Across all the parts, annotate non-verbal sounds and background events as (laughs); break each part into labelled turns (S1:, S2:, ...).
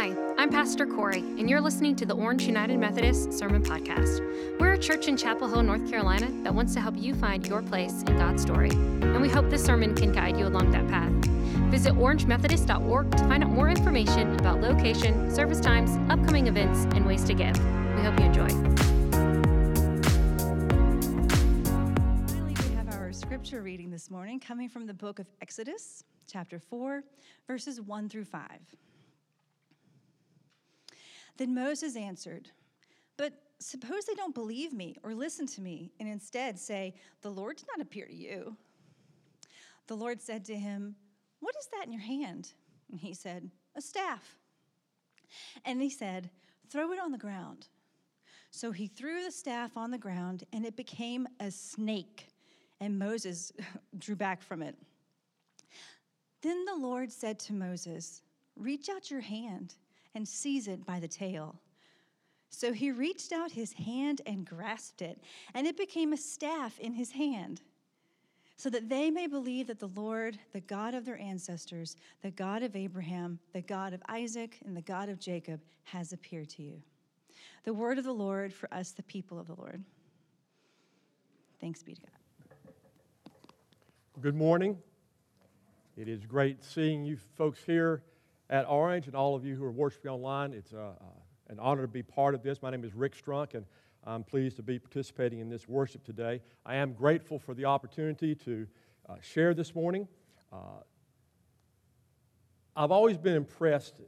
S1: Hi, I'm Pastor Corey, and you're listening to the Orange United Methodist Sermon Podcast. We're a church in Chapel Hill, North Carolina that wants to help you find your place in God's story, and we hope this sermon can guide you along that path. Visit orangemethodist.org to find out more information about location, service times, upcoming events, and ways to give. We hope you enjoy.
S2: Finally, we have our scripture reading this morning coming from the book of Exodus, chapter 4, verses 1 through 5. Then Moses answered, But suppose they don't believe me or listen to me, and instead say, The Lord did not appear to you. The Lord said to him, What is that in your hand? And he said, A staff. And he said, Throw it on the ground. So he threw the staff on the ground, and it became a snake, and Moses (laughs) drew back from it. Then the Lord said to Moses, Reach out your hand and seize it by the tail. So he reached out his hand and grasped it, and it became a staff in his hand, so that they may believe that the Lord, the God of their ancestors, the God of Abraham, the God of Isaac, and the God of Jacob, has appeared to you. The word of the Lord for us, the people of the Lord. Thanks be to God.
S3: Good morning. It is great seeing you folks here at Orange and all of you who are worshiping online. It's uh, uh, an honor to be part of this. My name is Rick Strunk, and I'm pleased to be participating in this worship today. I am grateful for the opportunity to uh, share this morning. Uh, I've always been impressed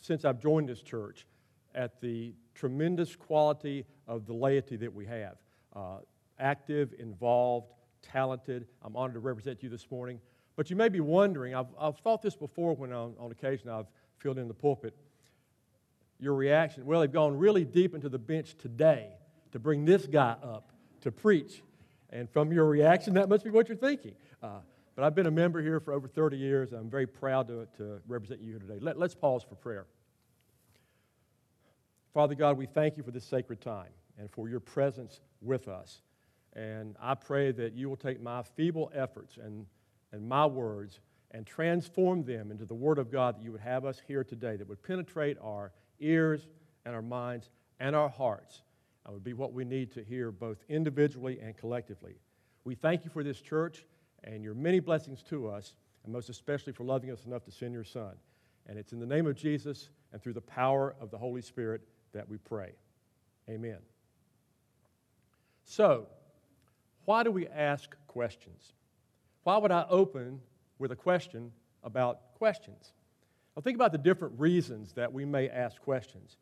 S3: since I've joined this church at the tremendous quality of the laity that we have. Uh, active, involved, talented. I'm honored to represent you this morning. But you may be wondering, I've, I've thought this before when on, on occasion I've filled in the pulpit. Your reaction, well, they've gone really deep into the bench today to bring this guy up to preach. And from your reaction, that must be what you're thinking. Uh, but I've been a member here for over 30 years. I'm very proud to, to represent you here today. Let, let's pause for prayer. Father God, we thank you for this sacred time and for your presence with us. And I pray that you will take my feeble efforts and, and my words and transform them into the Word of God that you would have us hear today, that would penetrate our ears and our minds and our hearts, and would be what we need to hear both individually and collectively. We thank you for this church and your many blessings to us, and most especially for loving us enough to send your Son. And it's in the name of Jesus and through the power of the Holy Spirit that we pray. Amen. So, why do we ask questions? Why would I open with a question about questions? Well, think about the different reasons that we may ask questions.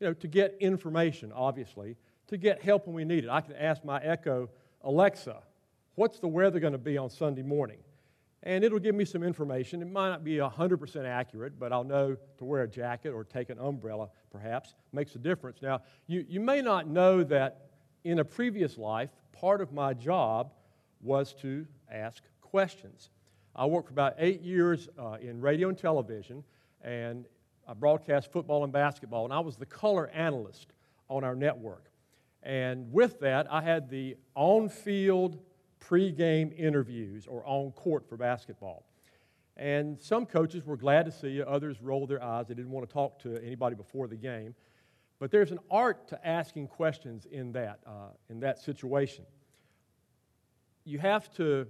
S3: You know, to get information, obviously, to get help when we need it. I can ask my Echo, Alexa, what's the weather going to be on Sunday morning? And it'll give me some information. It might not be 100% accurate, but I'll know to wear a jacket or take an umbrella, perhaps. Makes a difference. Now, you, you may not know that in a previous life, part of my job was to ask questions. I worked for about eight years uh, in radio and television, and I broadcast football and basketball, and I was the color analyst on our network. And with that, I had the on field pregame interviews or on court for basketball. And some coaches were glad to see you, others rolled their eyes. They didn't want to talk to anybody before the game. But there's an art to asking questions in that, uh, in that situation. You have to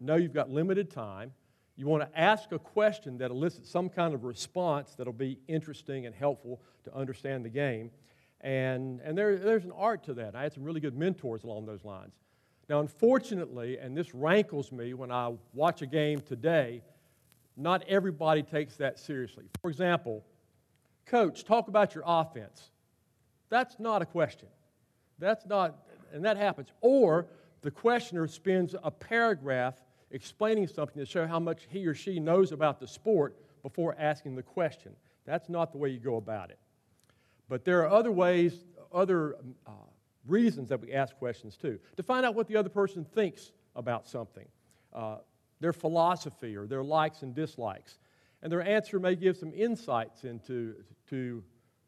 S3: know you've got limited time. You want to ask a question that elicits some kind of response that'll be interesting and helpful to understand the game. And, and there, there's an art to that. I had some really good mentors along those lines. Now, unfortunately, and this rankles me when I watch a game today, not everybody takes that seriously. For example, coach, talk about your offense. That's not a question. That's not, and that happens. Or the questioner spends a paragraph explaining something to show how much he or she knows about the sport before asking the question. That's not the way you go about it. But there are other ways, other uh, reasons that we ask questions too. To find out what the other person thinks about something, uh, their philosophy or their likes and dislikes. And their answer may give some insights into to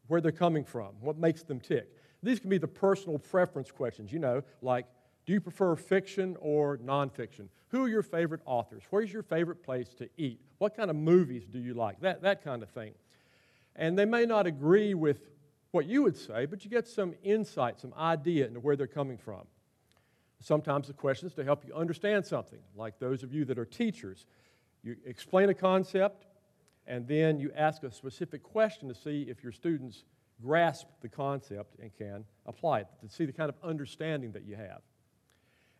S3: where they're coming from, what makes them tick. These can be the personal preference questions, you know, like do you prefer fiction or nonfiction? Who are your favorite authors? Where's your favorite place to eat? What kind of movies do you like? That, that kind of thing. And they may not agree with what you would say, but you get some insight, some idea into where they're coming from. Sometimes the questions to help you understand something, like those of you that are teachers. You explain a concept, and then you ask a specific question to see if your students grasp the concept and can apply it, to see the kind of understanding that you have.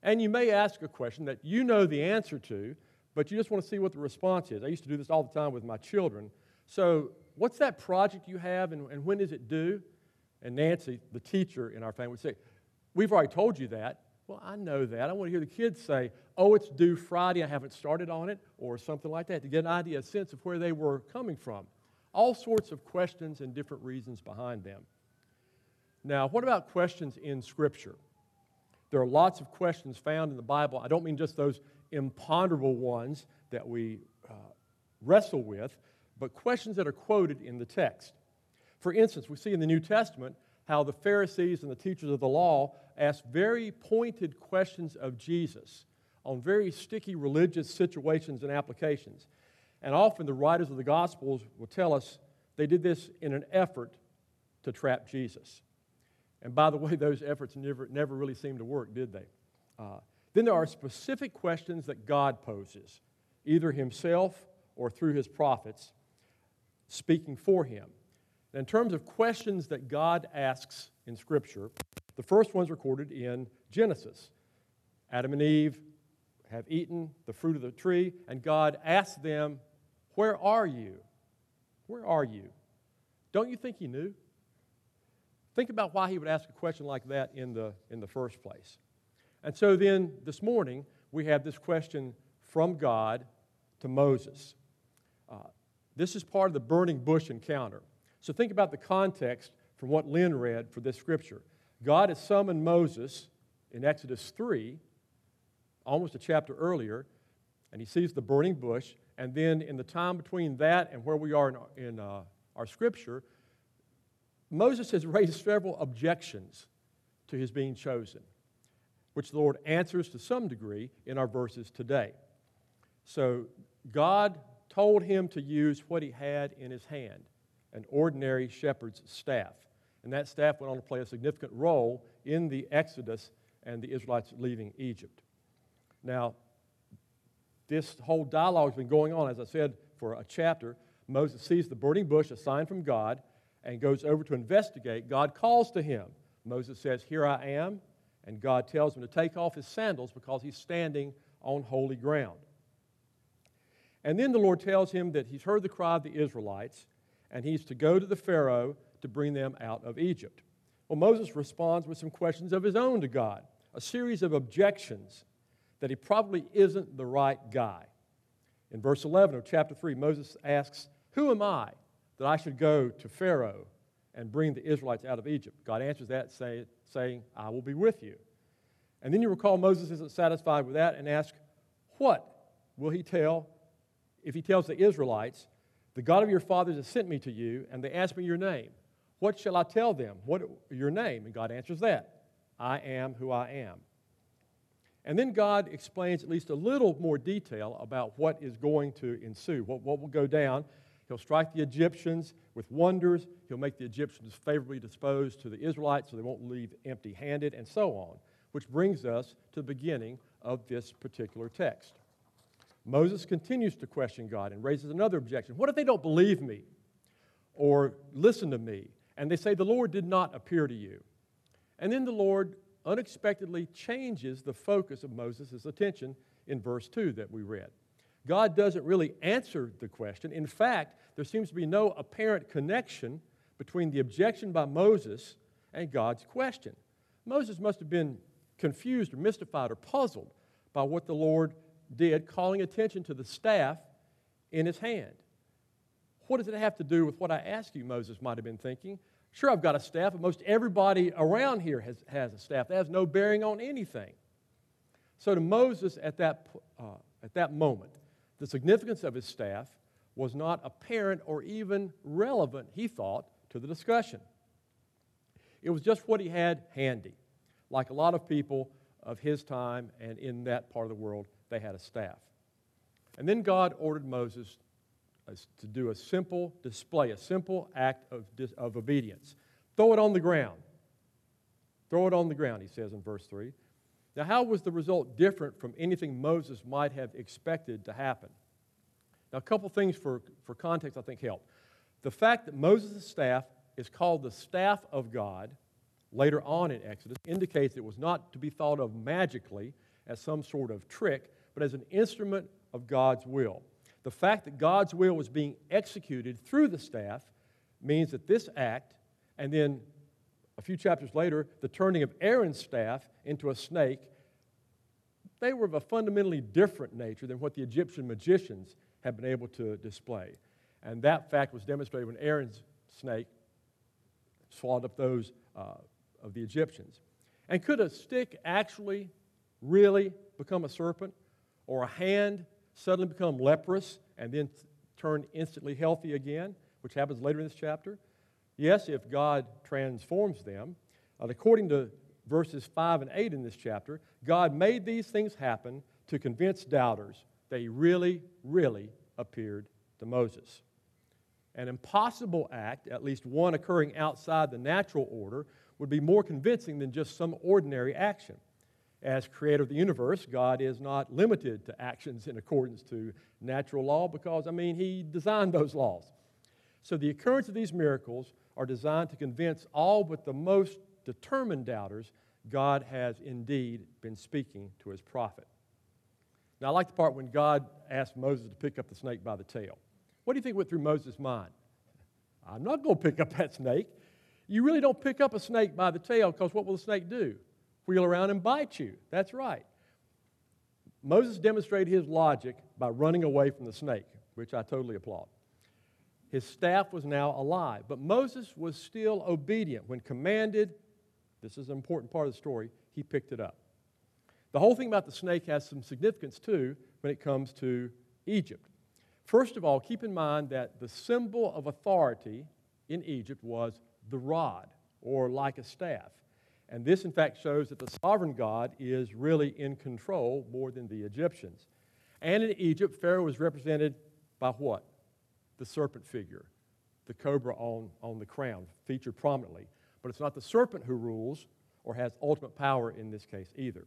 S3: And you may ask a question that you know the answer to, but you just want to see what the response is. I used to do this all the time with my children. So, what's that project you have, and, and when is it due? And Nancy, the teacher in our family, would say, We've already told you that. Well, I know that. I want to hear the kids say, Oh, it's due Friday. I haven't started on it, or something like that, to get an idea, a sense of where they were coming from. All sorts of questions and different reasons behind them. Now, what about questions in Scripture? There are lots of questions found in the Bible. I don't mean just those imponderable ones that we uh, wrestle with, but questions that are quoted in the text. For instance, we see in the New Testament how the Pharisees and the teachers of the law asked very pointed questions of Jesus on very sticky religious situations and applications. And often the writers of the Gospels will tell us they did this in an effort to trap Jesus. And by the way, (laughs) those efforts never, never really seemed to work, did they? Uh, then there are specific questions that God poses, either himself or through his prophets, speaking for him. in terms of questions that God asks in Scripture, the first one's recorded in Genesis. Adam and Eve have eaten the fruit of the tree, and God asks them, Where are you? Where are you? Don't you think He knew? Think about why He would ask a question like that in the, in the first place. And so then this morning, we have this question from God to Moses. Uh, this is part of the burning bush encounter. So think about the context from what Lynn read for this scripture. God has summoned Moses in Exodus 3, almost a chapter earlier, and he sees the burning bush. And then in the time between that and where we are in, in uh, our scripture, Moses has raised several objections to his being chosen which the Lord answers to some degree in our verses today. So, God told him to use what he had in his hand an ordinary shepherd's staff. And that staff went on to play a significant role in the Exodus and the Israelites leaving Egypt. Now, this whole dialogue has been going on, as I said, for a chapter. Moses sees the burning bush, a sign from God, and goes over to investigate. God calls to him. Moses says, Here I am and God tells him to take off his sandals because he's standing on holy ground. And then the Lord tells him that he's heard the cry of the Israelites and he's to go to the Pharaoh to bring them out of Egypt. Well, Moses responds with some questions of his own to God, a series of objections that he probably isn't the right guy. In verse 11 of chapter 3, Moses asks, Who am I that I should go to Pharaoh and bring the Israelites out of Egypt? God answers that, saying, saying, I will be with you. And then you recall Moses isn't satisfied with that and asks, What will he tell if he tells the Israelites, The God of your fathers has sent me to you, and they ask me your name? What shall I tell them? What your name? And God answers that I am who I am. And then God explains at least a little more detail about what is going to ensue, what, what will go down He'll strike the Egyptians with wonders. He'll make the Egyptians favorably disposed to the Israelites so they won't leave empty handed, and so on. Which brings us to the beginning of this particular text. Moses continues to question God and raises another objection. What if they don't believe me or listen to me? And they say, The Lord did not appear to you. And then the Lord unexpectedly changes the focus of Moses' attention in verse 2 that we read. God doesn't really answer the question. In fact, there seems to be no apparent connection between the objection by Moses and God's question. Moses must have been confused or mystified or puzzled by what the Lord did, calling attention to the staff in his hand. What does it have to do with what I asked you? Moses might have been thinking. Sure, I've got a staff, but most everybody around here has, has a staff. That has no bearing on anything. So, to Moses at that, uh, at that moment, the significance of his staff was not apparent or even relevant, he thought, to the discussion. It was just what he had handy. Like a lot of people of his time and in that part of the world, they had a staff. And then God ordered Moses uh, to do a simple display, a simple act of, of obedience. Throw it on the ground. Throw it on the ground, he says in verse 3. Now, how was the result different from anything Moses might have expected to happen? Now, a couple things for, for context I think help. The fact that Moses' staff is called the staff of God later on in Exodus indicates it was not to be thought of magically as some sort of trick, but as an instrument of God's will. The fact that God's will was being executed through the staff means that this act, and then a few chapters later, the turning of Aaron's staff into a snake, they were of a fundamentally different nature than what the Egyptian magicians had been able to display. And that fact was demonstrated when Aaron's snake swallowed up those uh, of the Egyptians. And could a stick actually really become a serpent? Or a hand suddenly become leprous and then turn instantly healthy again, which happens later in this chapter? Yes, if God transforms them. Uh, according to verses 5 and 8 in this chapter, God made these things happen to convince doubters that He really, really appeared to Moses. An impossible act, at least one occurring outside the natural order, would be more convincing than just some ordinary action. As creator of the universe, God is not limited to actions in accordance to natural law because, I mean, He designed those laws. So the occurrence of these miracles are designed to convince all but the most determined doubters God has indeed been speaking to His prophet. Now, I like the part when God asked Moses to pick up the snake by the tail. What do you think went through Moses' mind? I'm not going to pick up that snake. You really don't pick up a snake by the tail because what will the snake do? Wheel around and bite you. That's right. Moses demonstrated his logic by running away from the snake, which I totally applaud. His staff was now alive, but Moses was still obedient. When commanded, this is an important part of the story, he picked it up. The whole thing about the snake has some significance too when it comes to Egypt. First of all, keep in mind that the symbol of authority in Egypt was the rod, or like a staff. And this, in fact, shows that the sovereign God is really in control more than the Egyptians. And in Egypt, Pharaoh was represented by what? The serpent figure, the cobra on, on the crown, featured prominently. But it's not the serpent who rules or has ultimate power in this case either.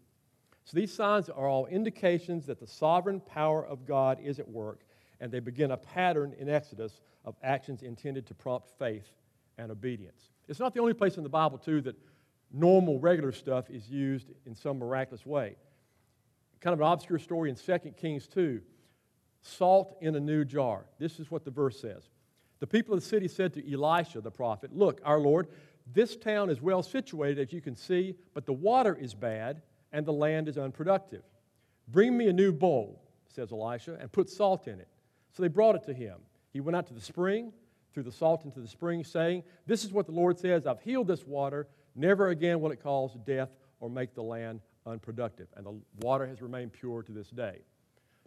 S3: So these signs are all indications that the sovereign power of God is at work, and they begin a pattern in Exodus of actions intended to prompt faith and obedience. It's not the only place in the Bible, too, that normal, regular stuff is used in some miraculous way. Kind of an obscure story in 2 Kings 2 salt in a new jar. This is what the verse says. The people of the city said to Elisha the prophet, Look, our Lord, this town is well situated, as you can see, but the water is bad and the land is unproductive. Bring me a new bowl, says Elisha, and put salt in it. So they brought it to him. He went out to the spring threw the salt into the spring, saying, This is what the Lord says I've healed this water. Never again will it cause death or make the land unproductive. And the water has remained pure to this day.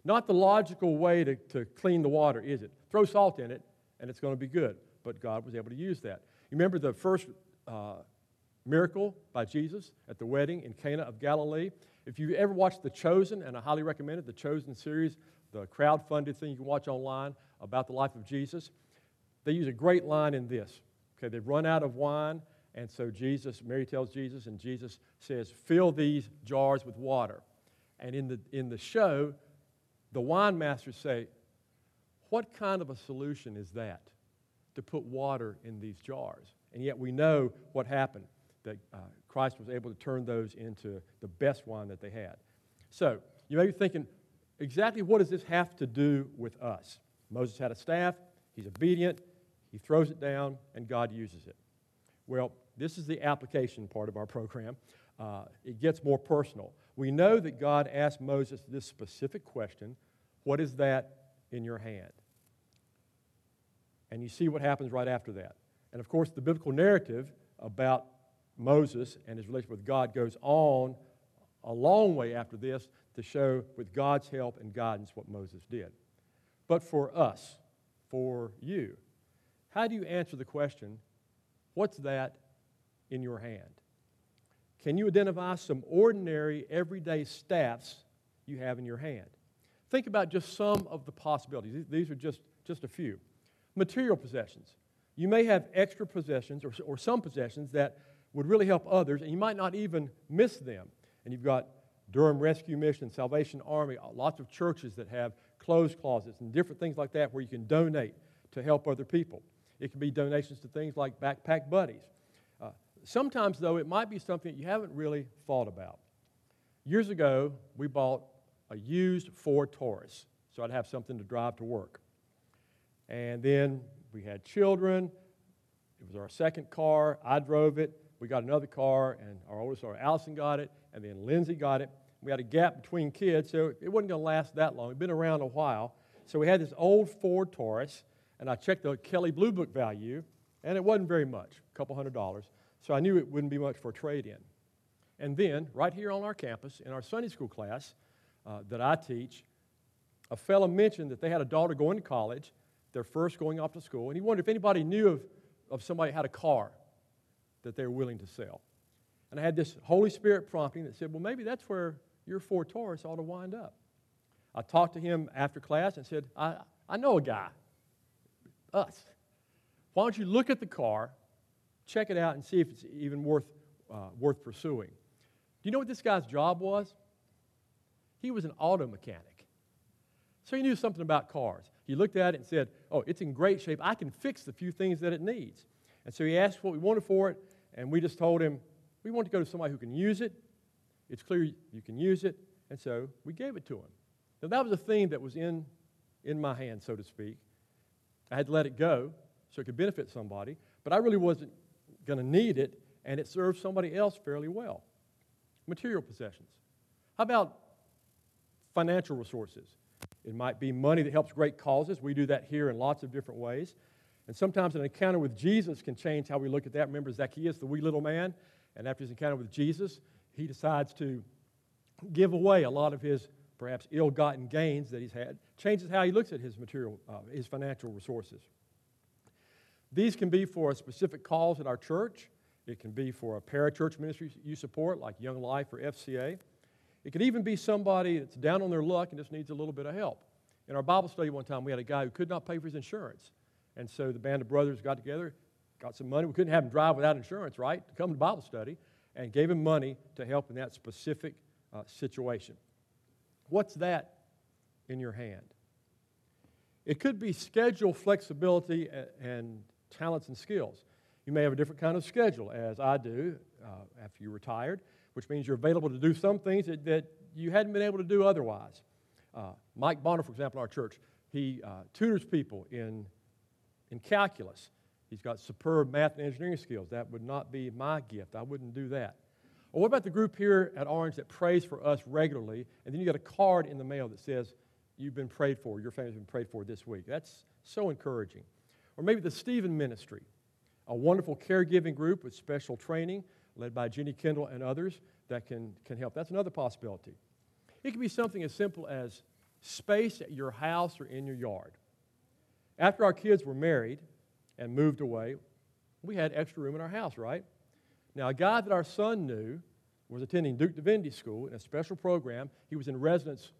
S3: Not the logical way to, to clean the water, is it? Throw salt in it and it's going to be good. But God was able to use that. You remember the first uh, miracle by Jesus at the wedding in Cana of Galilee? If you ever watched The Chosen, and I highly recommend it, The Chosen series, the crowd-funded thing you can watch online about the life of Jesus, they use a great line in this. Okay, they've run out of wine, and so Jesus, Mary tells Jesus, and Jesus says, fill these jars with water. And in the, in the show, the wine masters say, what kind of a solution is that to put water in these jars? And yet we know what happened, that uh, Christ was able to turn those into the best wine that they had. So you may be thinking, exactly what does this have to do with us? Moses had a staff, he's obedient, he throws it down, and God uses it. Well, this is the application part of our program. Uh, it gets more personal. We know that God asked Moses this specific question What is that in your hand? And you see what happens right after that. And of course, the biblical narrative about Moses and his relationship with God goes on a long way after this to show, with God's help and guidance, what Moses did. But for us, for you, how do you answer the question, what's that in your hand? Can you identify some ordinary, everyday staffs you have in your hand? Think about just some of the possibilities. These are just, just a few. Material possessions. You may have extra possessions or, or some possessions that would really help others, and you might not even miss them. And you've got Durham Rescue Mission, Salvation Army, uh, lots of churches that have clothes closets and different things like that where you can donate to help other people. It can be donations to things like backpack buddies. Sometimes, though, it might be something that you haven't really thought about. Years ago, we bought a used Ford Taurus, so I'd have something to drive to work. And then we had children. It was our second car. I drove it. We got another car, and our oldest daughter, Allison, got it, and then Lindsay got it. We had a gap between kids, so it wasn't going to last that long. It'd been around a while. So we had this old Ford Taurus, and I checked the Kelley Blue Book value, and it wasn't very much, a couple hundred dollars. So I knew it wouldn't be much for trade in. And then, right here on our campus, in our Sunday school class uh, that I teach, a fellow mentioned that they had a daughter going to college, their first going off to school, and he wondered if anybody knew of, of somebody had a car that they were willing to sell. And I had this Holy Spirit prompting that said, well, maybe that's where your Ford Taurus ought to wind up. I talked to him after class and said, I, I know a guy us. Why don't you look at the car, check it out, and see if it's even worth, uh, worth pursuing? Do you know what this guy's job was? He was an auto mechanic. So he knew something about cars. He looked at it and said, Oh, it's in great shape. I can fix the few things that it needs. And so he asked what we wanted for it, and we just told him, We want to go to somebody who can use it. It's clear you can use it. And so we gave it to him. Now, that was a thing that was in, in my hand, so to speak. I had to let it go so it could benefit somebody, but I really wasn't going to need it, and it serves somebody else fairly well. Material possessions. How about financial resources? It might be money that helps great causes. We do that here in lots of different ways. And sometimes an encounter with Jesus can change how we look at that. Remember Zacchaeus, the wee little man? And after his encounter with Jesus, he decides to give away a lot of his perhaps ill-gotten gains that he's had, changes how he looks at his material, uh, his financial resources. These can be for a specific cause at our church. It can be for a parachurch ministry you support, like Young Life or FCA. It could even be somebody that's down on their luck and just needs a little bit of help. In our Bible study one time, we had a guy who could not pay for his insurance. And so the band of brothers got together, got some money. We couldn't have him drive without insurance, right? To come to Bible study, and gave him money to help in that specific uh, situation. What's that in your hand? It could be schedule flexibility and talents and skills. You may have a different kind of schedule, as I do uh, after you retired, which means you're available to do some things that, that you hadn't been able to do otherwise. Uh, Mike Bonner, for example, in our church, he uh, tutors people in, in calculus. He's got superb math and engineering skills. That would not be my gift. I wouldn't do that. Or what about the group here at Orange that prays for us regularly, and then you get a card in the mail that says, You've been prayed for, your family's been prayed for this week. That's so encouraging. Or maybe the Stephen Ministry, a wonderful caregiving group with special training led by Jenny Kendall and others that can, can help. That's another possibility. It can be something as simple as space at your house or in your yard. After our kids were married and moved away, we had extra room in our house, right? Now, a guy that our son knew was attending Duke Divinity School in a special program. He was in residence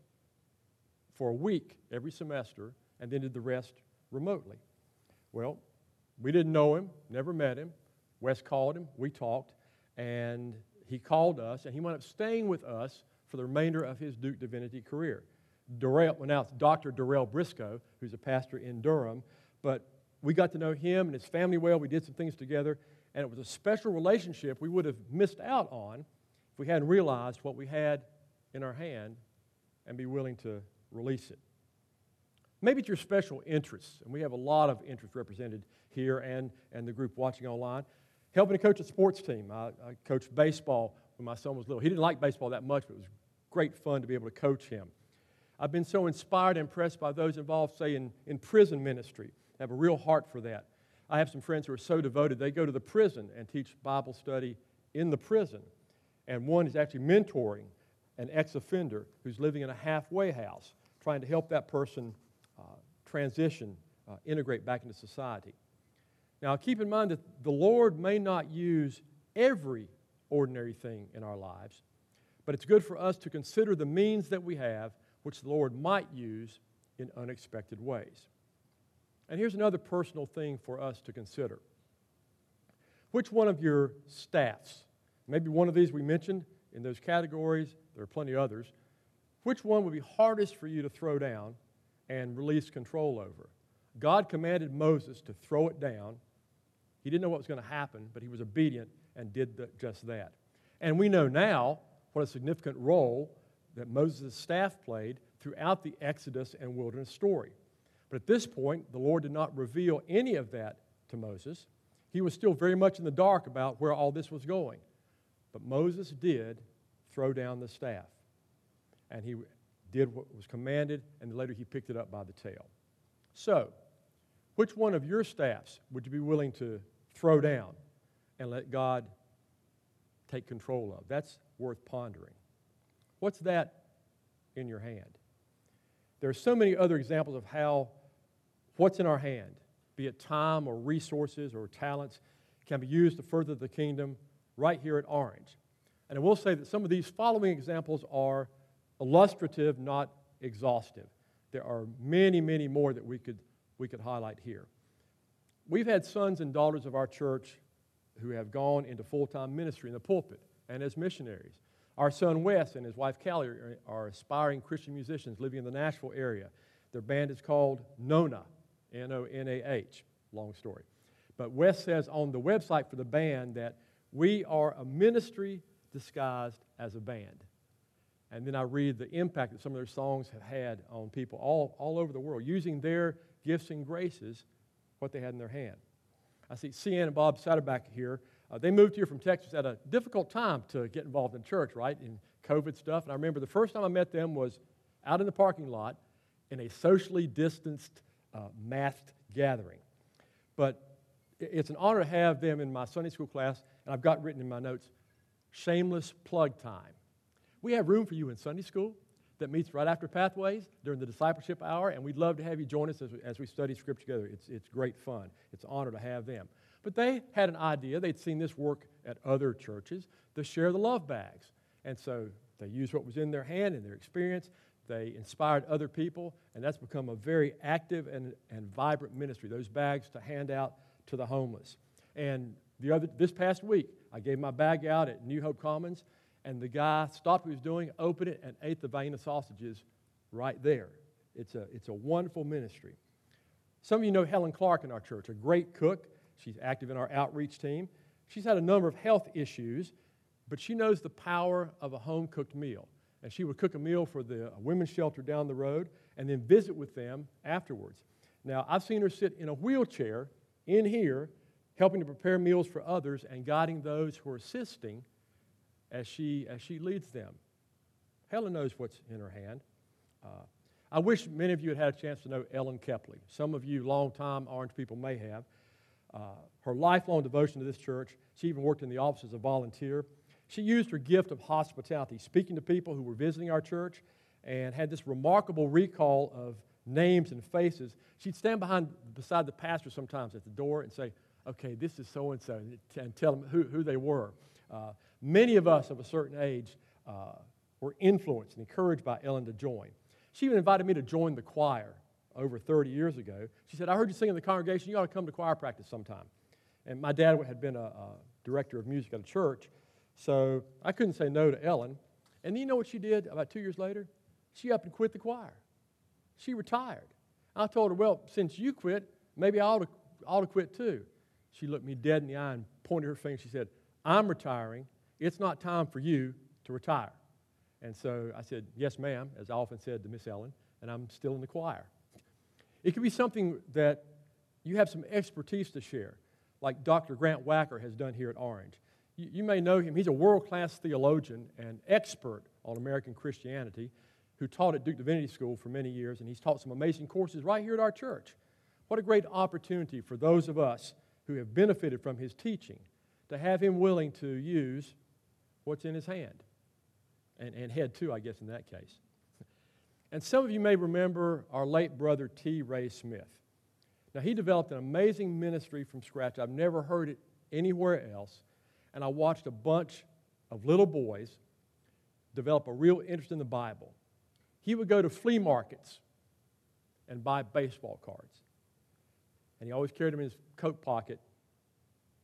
S3: for a week every semester and then did the rest remotely. Well, we didn't know him, never met him. Wes called him, we talked, and he called us, and he wound up staying with us for the remainder of his Duke Divinity career. Darrell, well, now it's Dr. Darrell Briscoe, who's a pastor in Durham, but we got to know him and his family well. We did some things together, and it was a special relationship we would have missed out on if we hadn't realized what we had in our hand and be willing to release it. Maybe it's your special interests, and we have a lot of interests represented here and, and the group watching online. Helping to coach a sports team. I, I coached baseball when my son was little. He didn't like baseball that much, but it was great fun to be able to coach him. I've been so inspired and impressed by those involved, say, in, in prison ministry. I have a real heart for that. I have some friends who are so devoted, they go to the prison and teach Bible study in the prison. And one is actually mentoring an ex offender who's living in a halfway house, trying to help that person transition, uh, integrate back into society. Now, keep in mind that the Lord may not use every ordinary thing in our lives, but it's good for us to consider the means that we have which the Lord might use in unexpected ways. And here's another personal thing for us to consider. Which one of your staffs, maybe one of these we mentioned in those categories, there are plenty others, which one would be hardest for you to throw down and release control over? God commanded Moses to throw it down. He didn't know what was going to happen, but he was obedient and did the, just that. And we know now what a significant role that Moses' staff played throughout the Exodus and wilderness story. But at this point, the Lord did not reveal any of that to Moses. He was still very much in the dark about where all this was going. But Moses did throw down the staff. And he did what was commanded, and later he picked it up by the tail. So, which one of your staffs would you be willing to throw down and let God take control of? That's worth pondering. What's that in your hand? There are so many other examples of how what's in our hand, be it time or resources or talents, can be used to further the kingdom right here at Orange. And I will say that some of these following examples are illustrative, not exhaustive. There are many, many more that we could, we could highlight here. We've had sons and daughters of our church who have gone into full time ministry in the pulpit and as missionaries. Our son Wes and his wife Callie are, are aspiring Christian musicians living in the Nashville area. Their band is called Nonah, N O N A H. Long story. But Wes says on the website for the band that we are a ministry disguised as a band. And then I read the impact that some of their songs have had on people all, all over the world, using their gifts and graces, what they had in their hand. I see Cian and Bob Satterback here. Uh, they moved here from Texas at a difficult time to get involved in church, right? In COVID stuff. And I remember the first time I met them was out in the parking lot in a socially distanced, uh, masked gathering. But it's an honor to have them in my Sunday school class, and I've got written in my notes shameless plug time. We have room for you in Sunday school that meets right after Pathways during the discipleship hour, and we'd love to have you join us as we, as we study Scripture together. It's, it's great fun. It's an honor to have them. But they had an idea, they'd seen this work at other churches, to share the love bags. And so they used what was in their hand and their experience. They inspired other people, and that's become a very active and, and vibrant ministry, those bags to hand out to the homeless. And the other, this past week, I gave my bag out at New Hope Commons, and the guy stopped what he was doing, opened it, and ate the Vienna sausages right there. It's a, it's a wonderful ministry. Some of you know Helen Clark in our church, a great cook. She's active in our outreach team. She's had a number of health issues, but she knows the power of a home cooked meal. And she would cook a meal for the women's shelter down the road and then visit with them afterwards. Now, I've seen her sit in a wheelchair in here, helping to prepare meals for others and guiding those who are assisting as she, as she leads them. Helen knows what's in her hand. Uh, I wish many of you had had a chance to know Ellen Kepley. Some of you, long-time Orange people, may have. Uh, her lifelong devotion to this church, she even worked in the office as a volunteer. She used her gift of hospitality, speaking to people who were visiting our church, and had this remarkable recall of names and faces. She'd stand behind, beside the pastor sometimes at the door and say, Okay, this is so and so, and tell them who, who they were. Uh, Many of us of a certain age uh, were influenced and encouraged by Ellen to join. She even invited me to join the choir over 30 years ago. She said, I heard you sing in the congregation. You ought to come to choir practice sometime. And my dad had been a, a director of music at a church, so I couldn't say no to Ellen. And you know what she did about two years later? She up and quit the choir. She retired. I told her, Well, since you quit, maybe I ought to, ought to quit too. She looked me dead in the eye and pointed her finger. She said, I'm retiring, it's not time for you to retire. And so I said, Yes, ma'am, as I often said to Miss Ellen, and I'm still in the choir. It could be something that you have some expertise to share, like Dr. Grant Wacker has done here at Orange. You, you may know him. He's a world class theologian and expert on American Christianity who taught at Duke Divinity School for many years, and he's taught some amazing courses right here at our church. What a great opportunity for those of us who have benefited from his teaching to have him willing to use what's in his hand. And, and head too, I guess, in that case. And some of you may remember our late brother T. Ray Smith. Now, he developed an amazing ministry from scratch. I've never heard it anywhere else. And I watched a bunch of little boys develop a real interest in the Bible. He would go to flea markets and buy baseball cards. and he always carried them in his coat pocket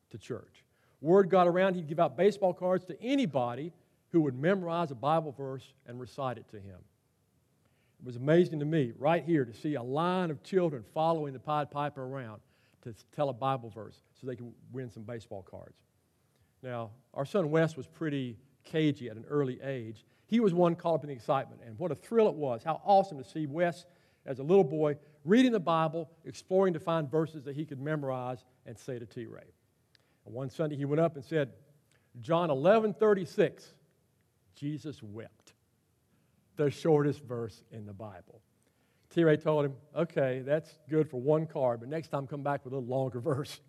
S3: to church. Word got around, he'd give out baseball cards to anybody who would memorize a Bible verse and recite it to him. It was amazing to me right here to see a line of children following the Pied Piper around to tell a Bible verse so they could win some baseball cards. Now, our son Wes was pretty cagey at an early age. He was one caught up in the excitement, and what a thrill it was. How awesome to see Wes as a little boy reading the Bible, exploring to find verses that he could memorize and say to T. Ray. One Sunday he went up and said, John 11 36, Jesus wept. The shortest verse in the Bible. T. Ray told him, okay, that's good for one card, but next time come back with a longer (laughs) verse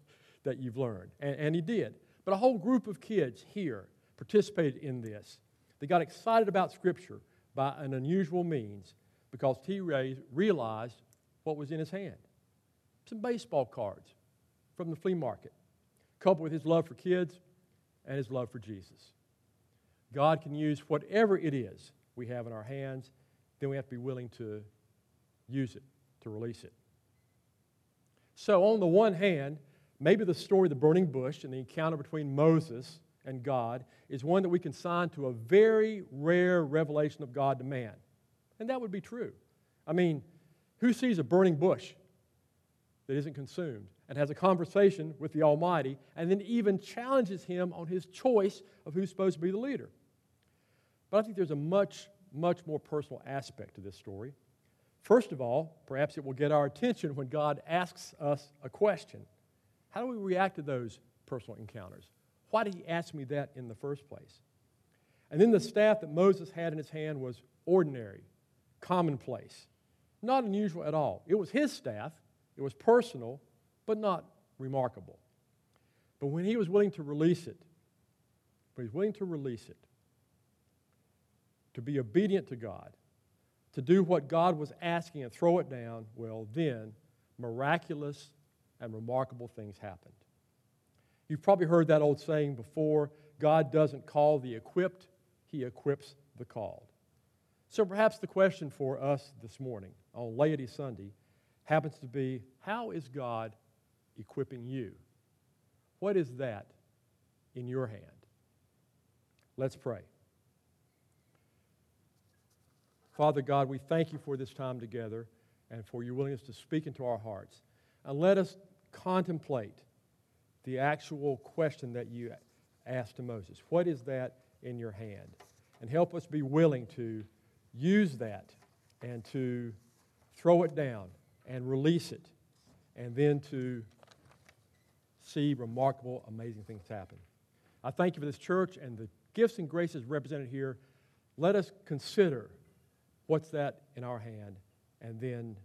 S3: that you've learned. And, and he did. But a whole group of kids here participated in this. They got excited about Scripture by an unusual means because T. Ray realized what was in his hand some baseball cards from the flea market, coupled with his love for kids and his love for Jesus. God can use whatever it is we have in our hands, then we have to be willing to use it, to release it. So, on the one hand, maybe the story of the burning bush and the encounter between Moses and God is one that we can sign to a very rare revelation of God to man. And that would be true. I mean, who sees a burning bush that isn't consumed and has a conversation with the Almighty and then even challenges him on his choice of who's supposed to be the leader? But I think there's a much, much more personal aspect to this story. First of all, perhaps it will get our attention when God asks us a question. How do we react to those personal encounters? Why did he ask me that in the first place? And then the staff that Moses had in his hand was ordinary, commonplace, not unusual at all. It was his staff, it was personal, but not remarkable. But when he was willing to release it, when he was willing to release it, to be obedient to God, to do what God was asking and throw it down, well, then miraculous and remarkable things happened. You've probably heard that old saying before God doesn't call the equipped, He equips the called. So perhaps the question for us this morning on Laity Sunday happens to be how is God equipping you? What is that in your hand? Let's pray. Father God, we thank you for this time together and for your willingness to speak into our hearts. And let us contemplate the actual question that you asked to Moses. What is that in your hand? And help us be willing to use that and to throw it down and release it and then to see remarkable, amazing things happen. I thank you for this church and the gifts and graces represented here. Let us consider what's that in our hand and then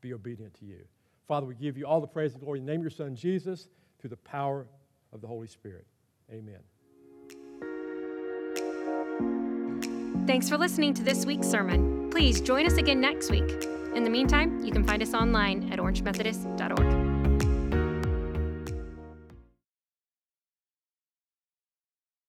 S3: be obedient to you. Father, we give you all the praise and glory in the name of your Son, Jesus through the power of the Holy Spirit. Amen.
S1: Thanks for listening to this week's sermon. Please join us again next week. In the meantime, you can find us online at orangemethodist.org.